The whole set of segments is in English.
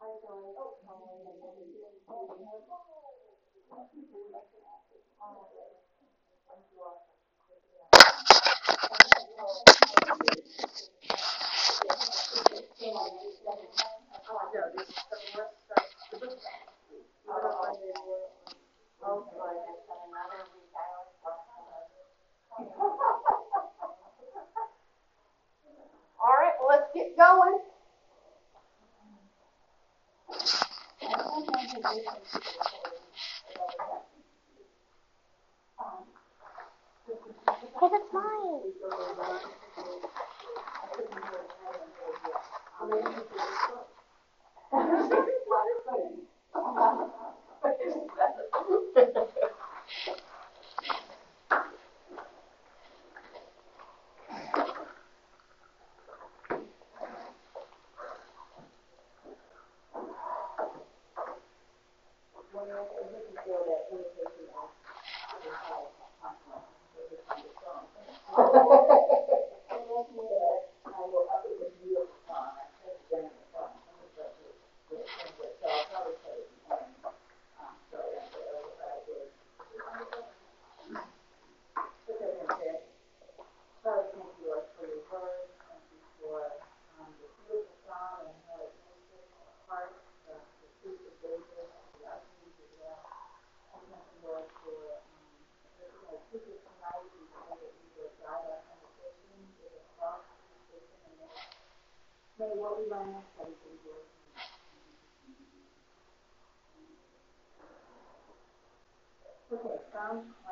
All right, let's get going. sometimes it is Because it's mine. But Amen. down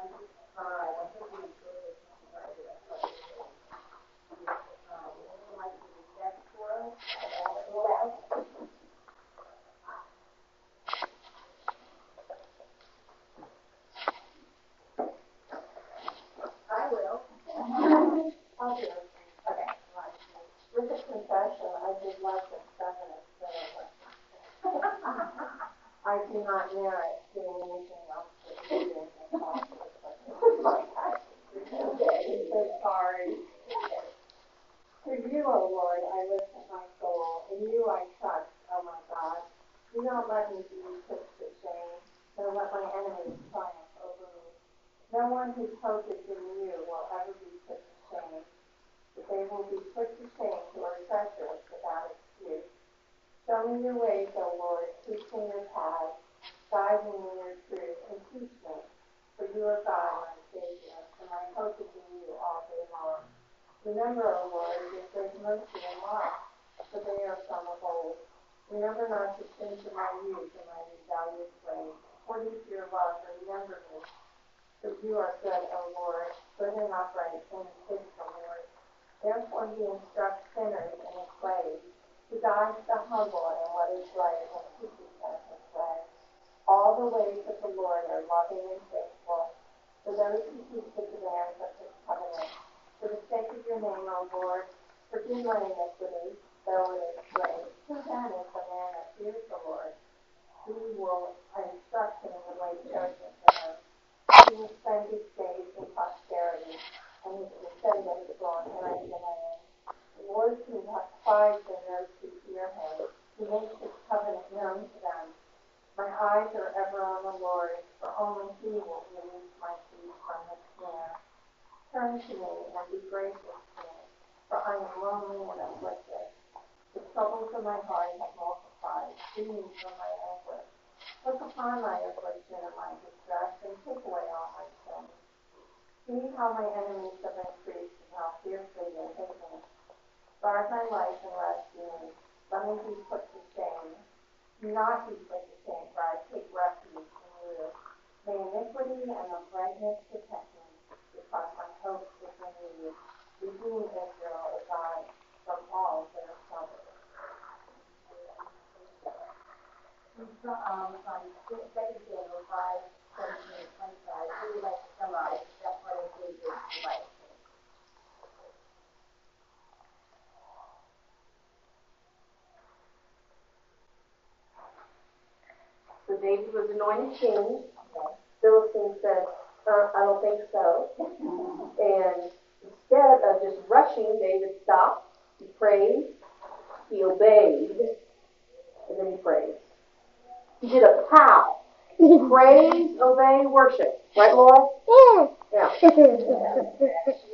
My affliction and my distress and take away all my sins. See how my enemies anointing, Philistine said, uh, I don't think so. And instead of just rushing, David stopped, he prayed, he obeyed, and then he praised. He did a pow. Praise, obey, worship. Right, Laura? Yeah. Yeah.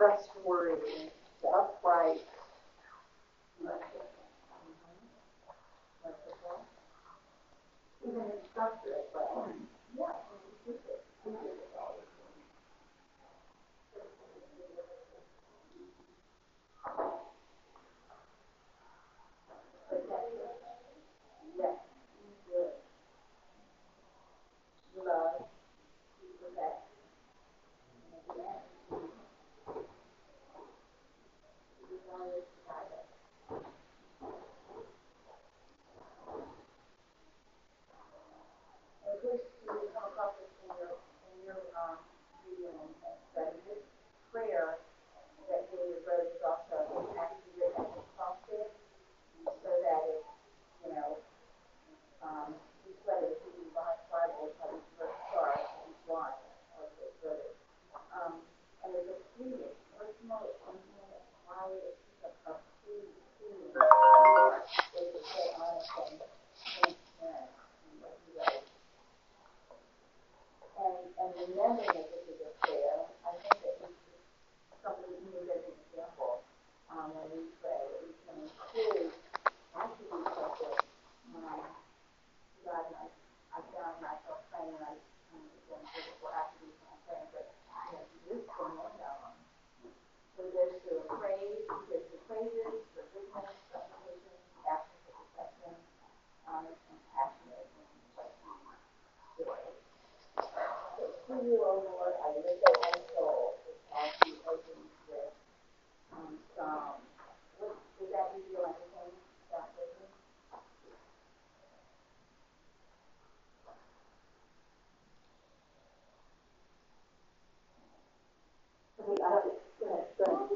trustworthy,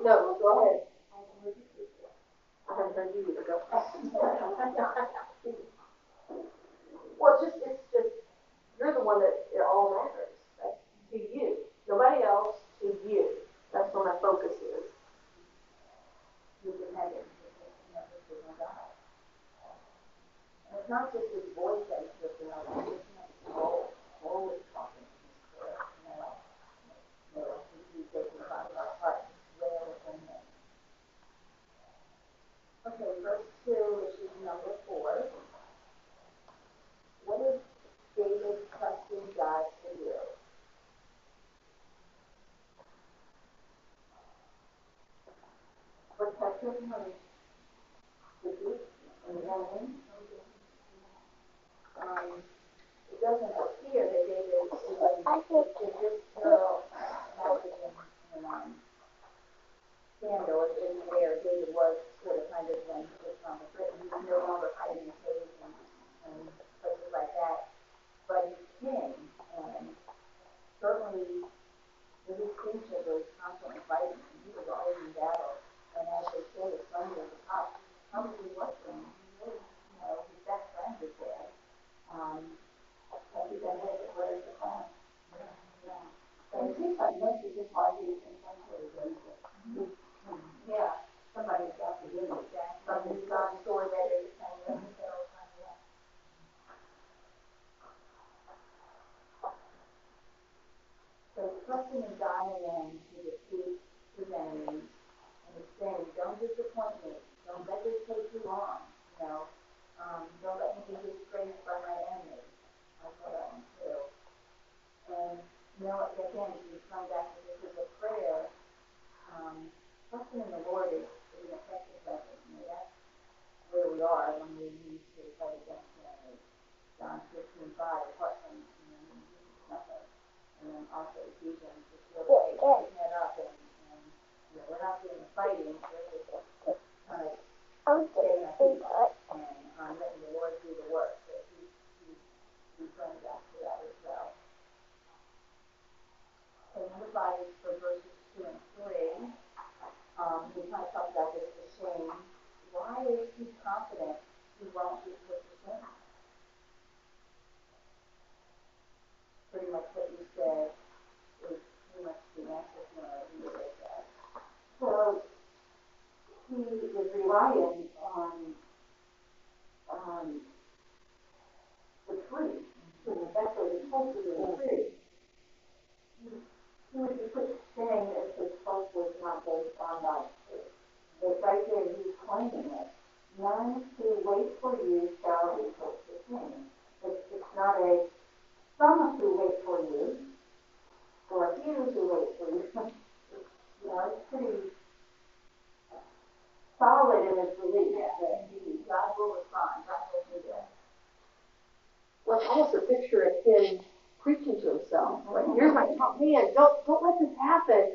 No, go ahead. I haven't heard you either, go. Well, it's just, it's just, you're the one that it all matters, that's to you, nobody else, to you, that's where my focus is. Who's dependent, you know, this is my God. And it's not just his voice that is lifted up, it's his soul, soul is talking to his spirit, you know. You know, he, he's taking about our heart, where within him. Okay, verse two, which is number four. What is David trusting God to do? Protect him from defeat and the enemy. Um, it doesn't appear that David is, is where David was sort of kind was written, he no longer hiding in caves and, like that. But he's king, and certainly with his kingship was constantly fighting, and he was always in battle. And as they say, it's funny at the top, probably wasn't, he really, you know, his best friend was dead. Um, and he said, hey, where's the plan? Yeah. And it seems danger. Yeah, somebody's got to do it, from his son's story that the time, in God alone to defeat his and saying, don't disappoint me, don't let this take too long, you know, um, don't let me be disgraced by my enemies, I know that one too. And, you know, again, you come back to prayer, um, trusting in the Lord is, is an effective weapon, you know, that's where we are when we need to fight against the enemy. John fifteen five, apart from, you know, nothing. And then also Ephesians, just really picking it up and, and, you know, we're not doing the fighting, we're just kind of getting our feet and, um, letting the Lord do the work, so he, he, he brings us to that as well. Is for verses two and three. Um, we kind of talked about this, the shame. Why is he confident he won't be put to shame? Pretty much what you said is pretty much the answer to what read that. So, he is relying on, um, the tree, so that's what he's supposed to do, would put shame if his hope was not based on that truth. But right there, he's claiming it. None who wait for you shall be put to shame. It's, it's not a, some who wait for you, or few who wait for you. You know, it's pretty solid in its belief that he, God will respond, God will do this. Well, it's almost a picture of him preaching to himself. Like, here's my top man. Don't don't let this happen.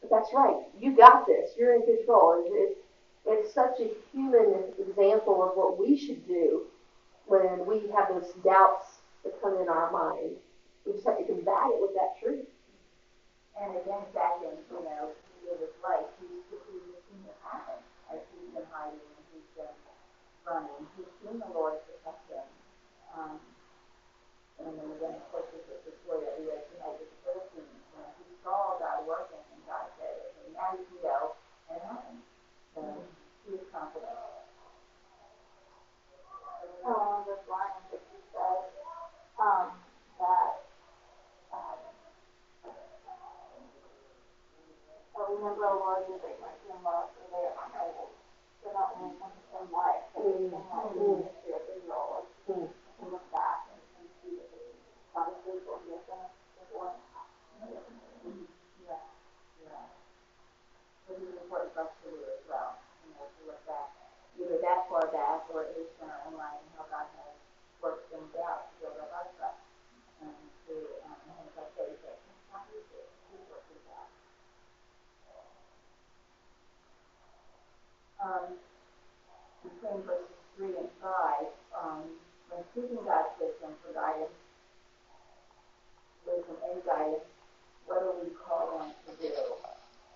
But that's right. You got this. You're in control. It's, it's it's such a human example of what we should do when we have those doubts that come in our mind. We just have to combat it with that truth. And again, back in, you know, in his life, he's, he's seen it happen, as he's been hiding and he's been running, he's seen the Lord protect him. Um, and then again, of course, this is the story that we read tonight with the Philistines, you know, he saw God working and God said, go, and it happened. So, he was confident. along this line that you said, um, that, um, oh, remember, O Lord, you make my sin love, for. They're not only from the life, but the same life in the history of Israel. Mm. And look back and, see that they, God is faithful, he has done it before. Yeah, yeah. Which is important for us to do as well, you know, to look back, either that far back or at least in our own life and how God has worked things out to build up our trust. And to, um, and things like that, that how do you do, it? Who worked this out? Um, between verses three and five, um, when seeking God's wisdom for guidance, wisdom and guidance, what do we call on to do?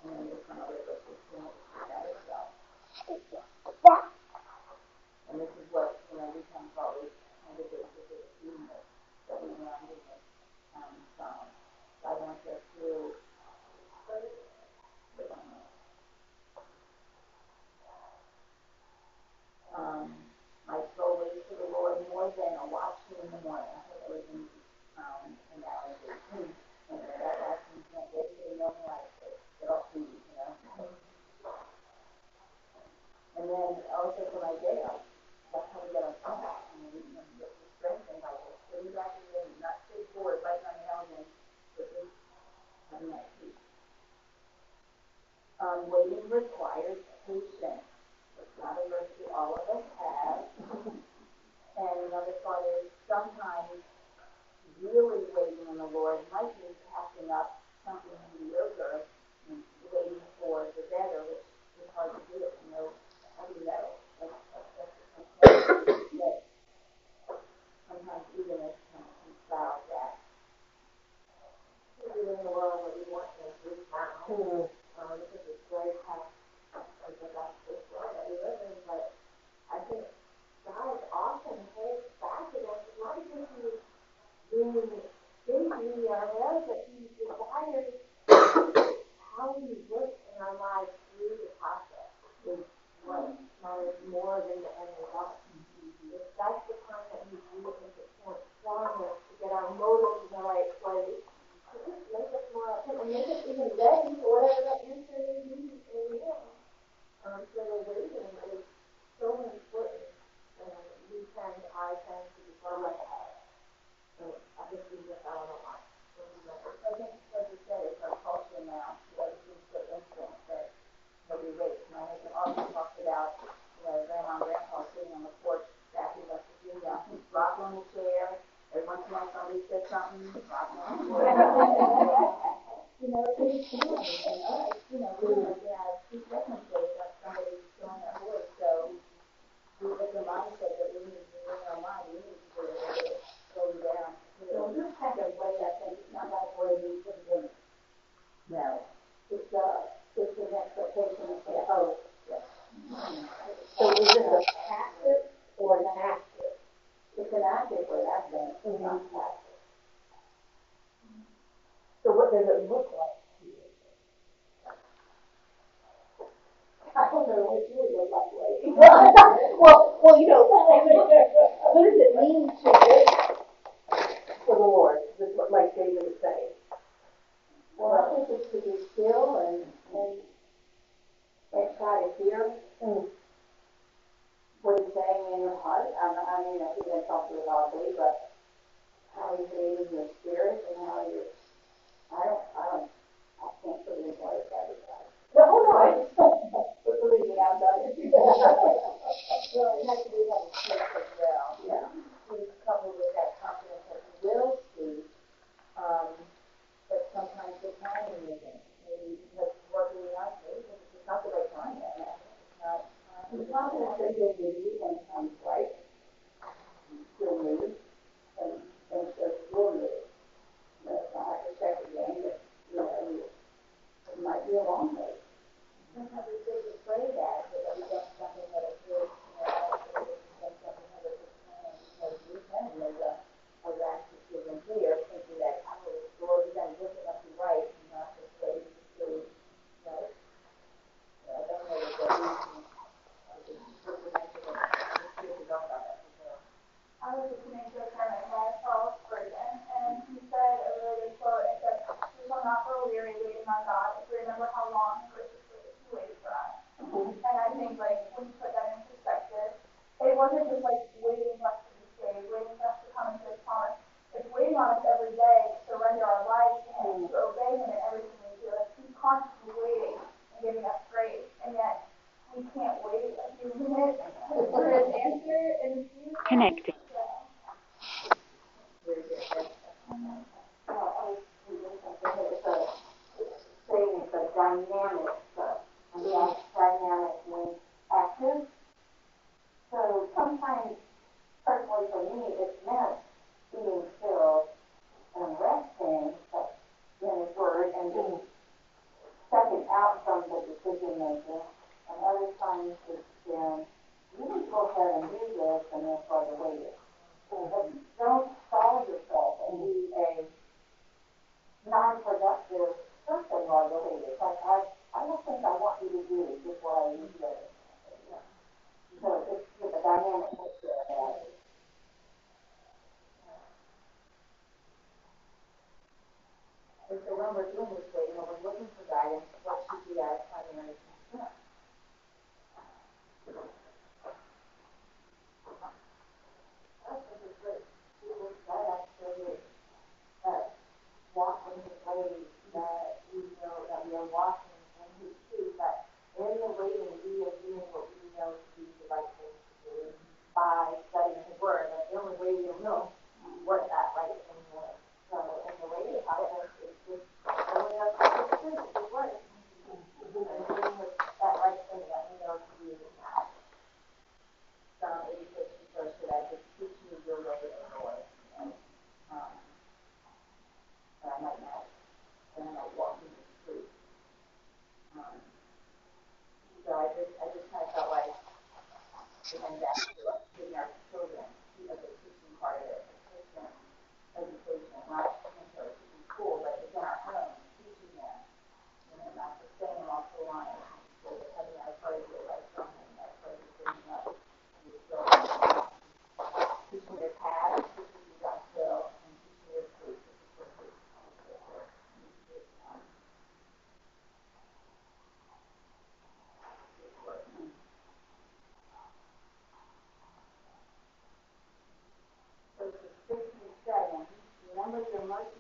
And then there's some other verses in that as well. And this is what, you know, we kind of always kind of do with the theme that, that we learned in this, um, song. I want us to, um, my soul waits for the Lord more than a watchman in the morning. I think it was in, um, in that one. And that, that's, you can't wait for the morning light, it, it'll feed, you know? And then also for Isaiah, that's how we get our strength. I mean, we can get the strength and by just sitting back in the not sit forward, biting on your elbows, but just having that peace. Um, waiting requires patience. It's not a virtue all of us have. And another thought is sometimes really waiting on the Lord might mean passing up something mediocre and waiting for the better, which is hard to do, you know, how do you know? That's, that's, that's something that as kind of that live in a world where we want things right now. Remember your mercy,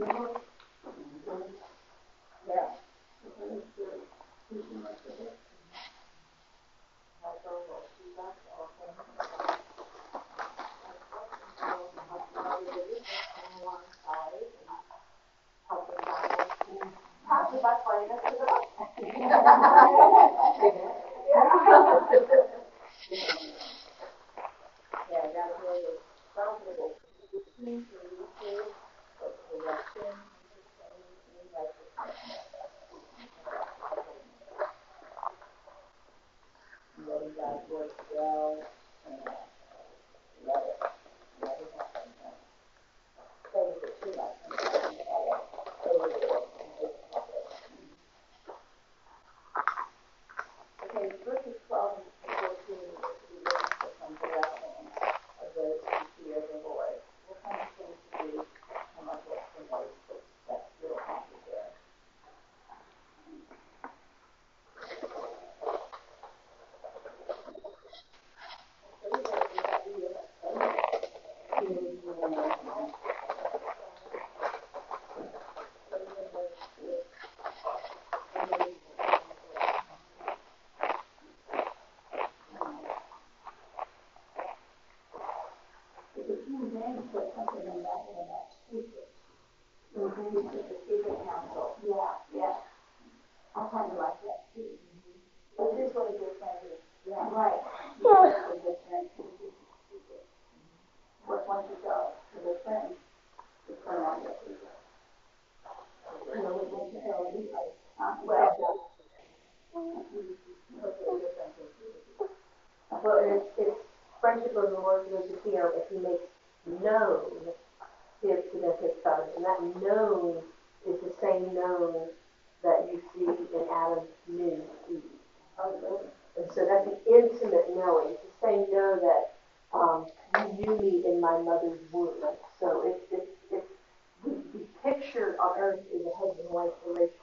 Lord. you put something in that, in that secret. Mm-hmm. the secret council. Yeah, yeah. I kind of like that too. Mm-hmm. But this is friend. Yeah, right. Yeah. Friend. The secret. But once you go to the friend, secret. You feel well, well, it's, it's friendship goes the Lord goes to fear if he makes known his significant son. And that known is the same known that you see in Adam knew Eve. And so that's an intimate knowing. It's the same know that um, you knew me in my mother's womb. So it's, it's, it's the, the picture on earth is a husband-wife relationship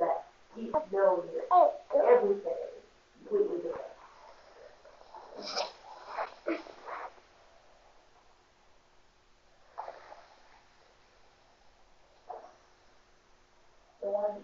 that he known everything completely different. one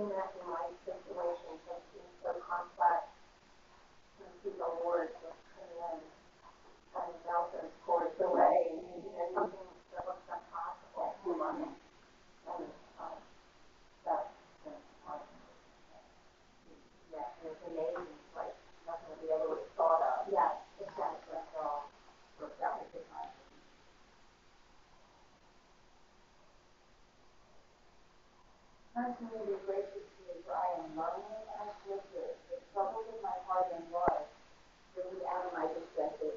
I have seen that in my situation, that seems so complex. When people words just come in and melt those cords away, and, and something that looks impossible to run. And, um, that's, that's hard. yeah, and it's amazing, like, nothing we ever would have thought of. Yes, Exactly, so, worked out with the time. Turn to me, be gracious to me, for I am lonely and afflicted, the troubles of my heart and life, bring me out of my distresses.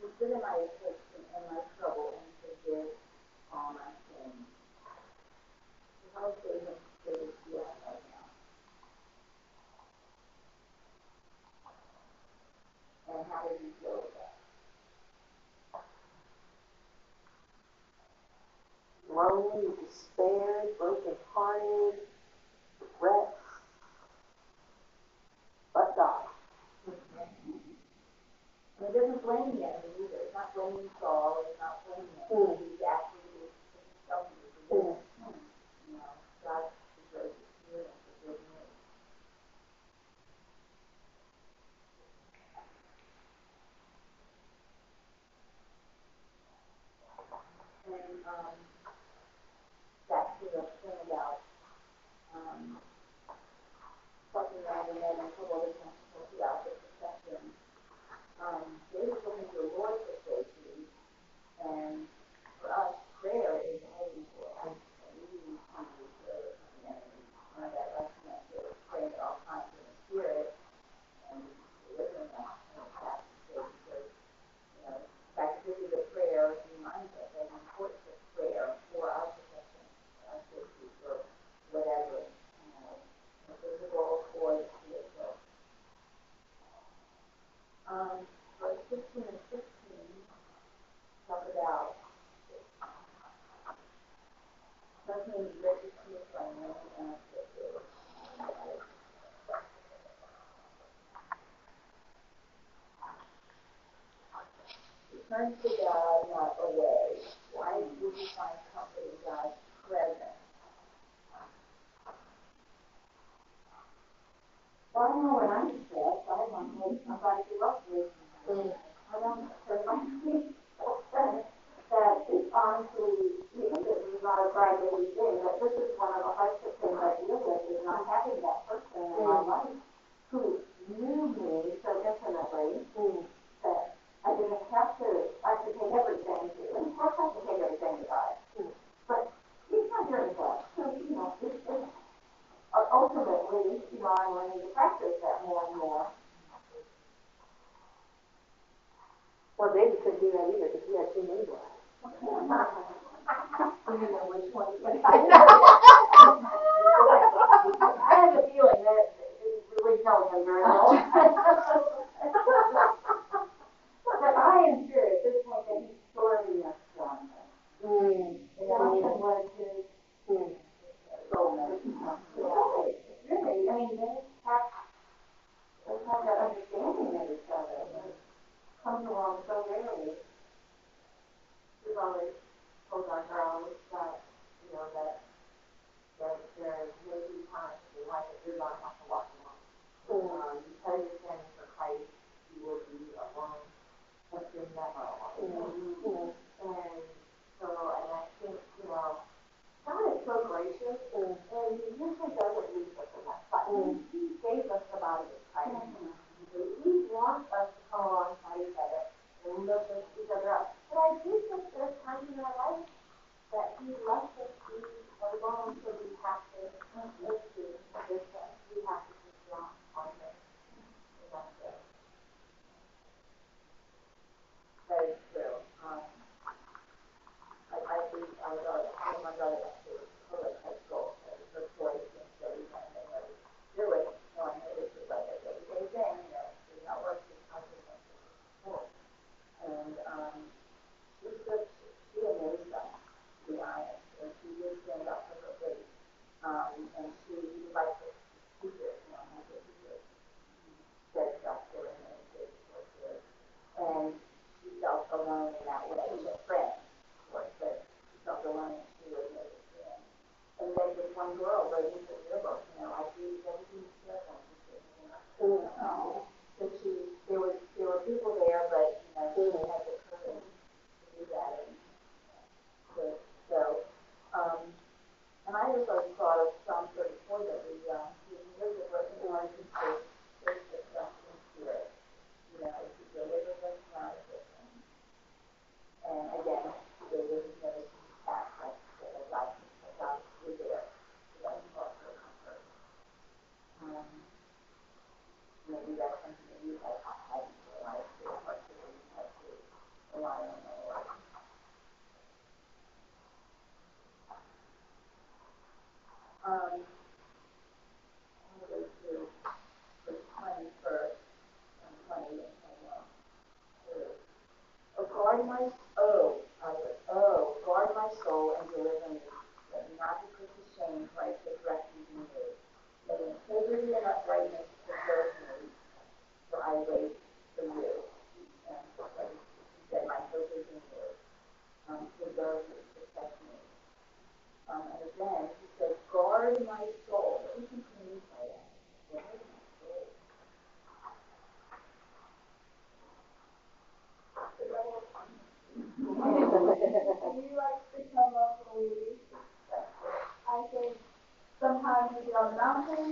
Consider my affliction and my trouble, and forgive all my sins. How is David David feeling right now? And how did he deal with that? Lonely, brokenhearted, depressed. But God. And it doesn't blame the enemy either. It's not blaming Saul. It's not blaming him. Mm. He's actually himself to Mm. You know, God is gracious to you and forgiving you. And um, back to the thing about um, fucking around the net and a couple other things to talk about the perception. Um, David looking to the Lord for safety, and for us, prayer is always important. And we need to pray for the enemy. One of that lesson that to pray at all times in the spirit and delivering us from past mistakes. Because, you know, back to this is a prayer reminds us of the importance of prayer for our protection, for our safety, for whatever turn to God, sometimes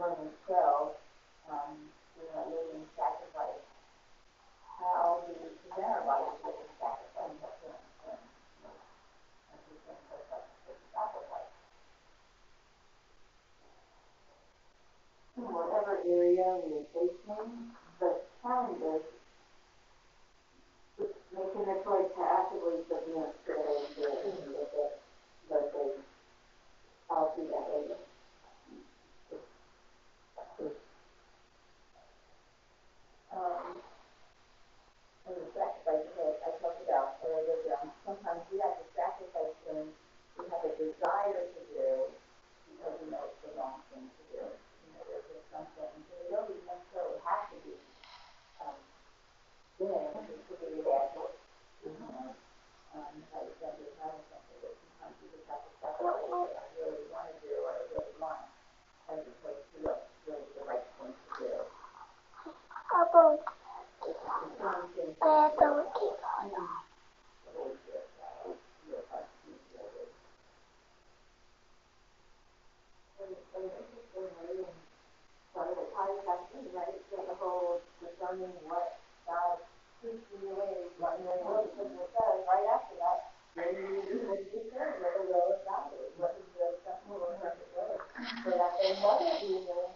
from determine what God speaks in the way what in the says right after that, then you would discern where the will of God is, what is the acceptable and perfect will. So that's another reason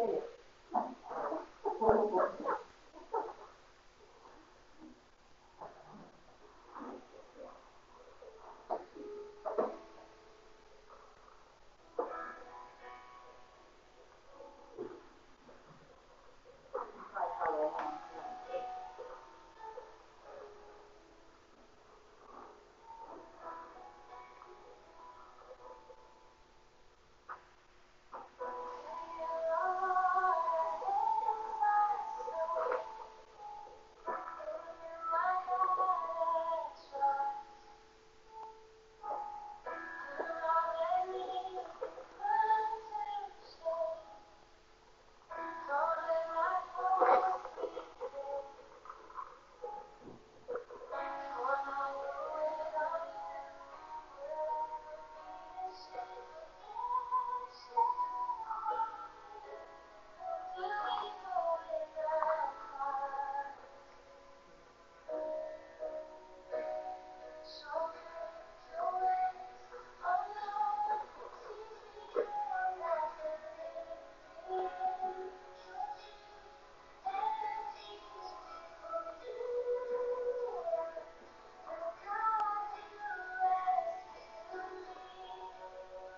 finished.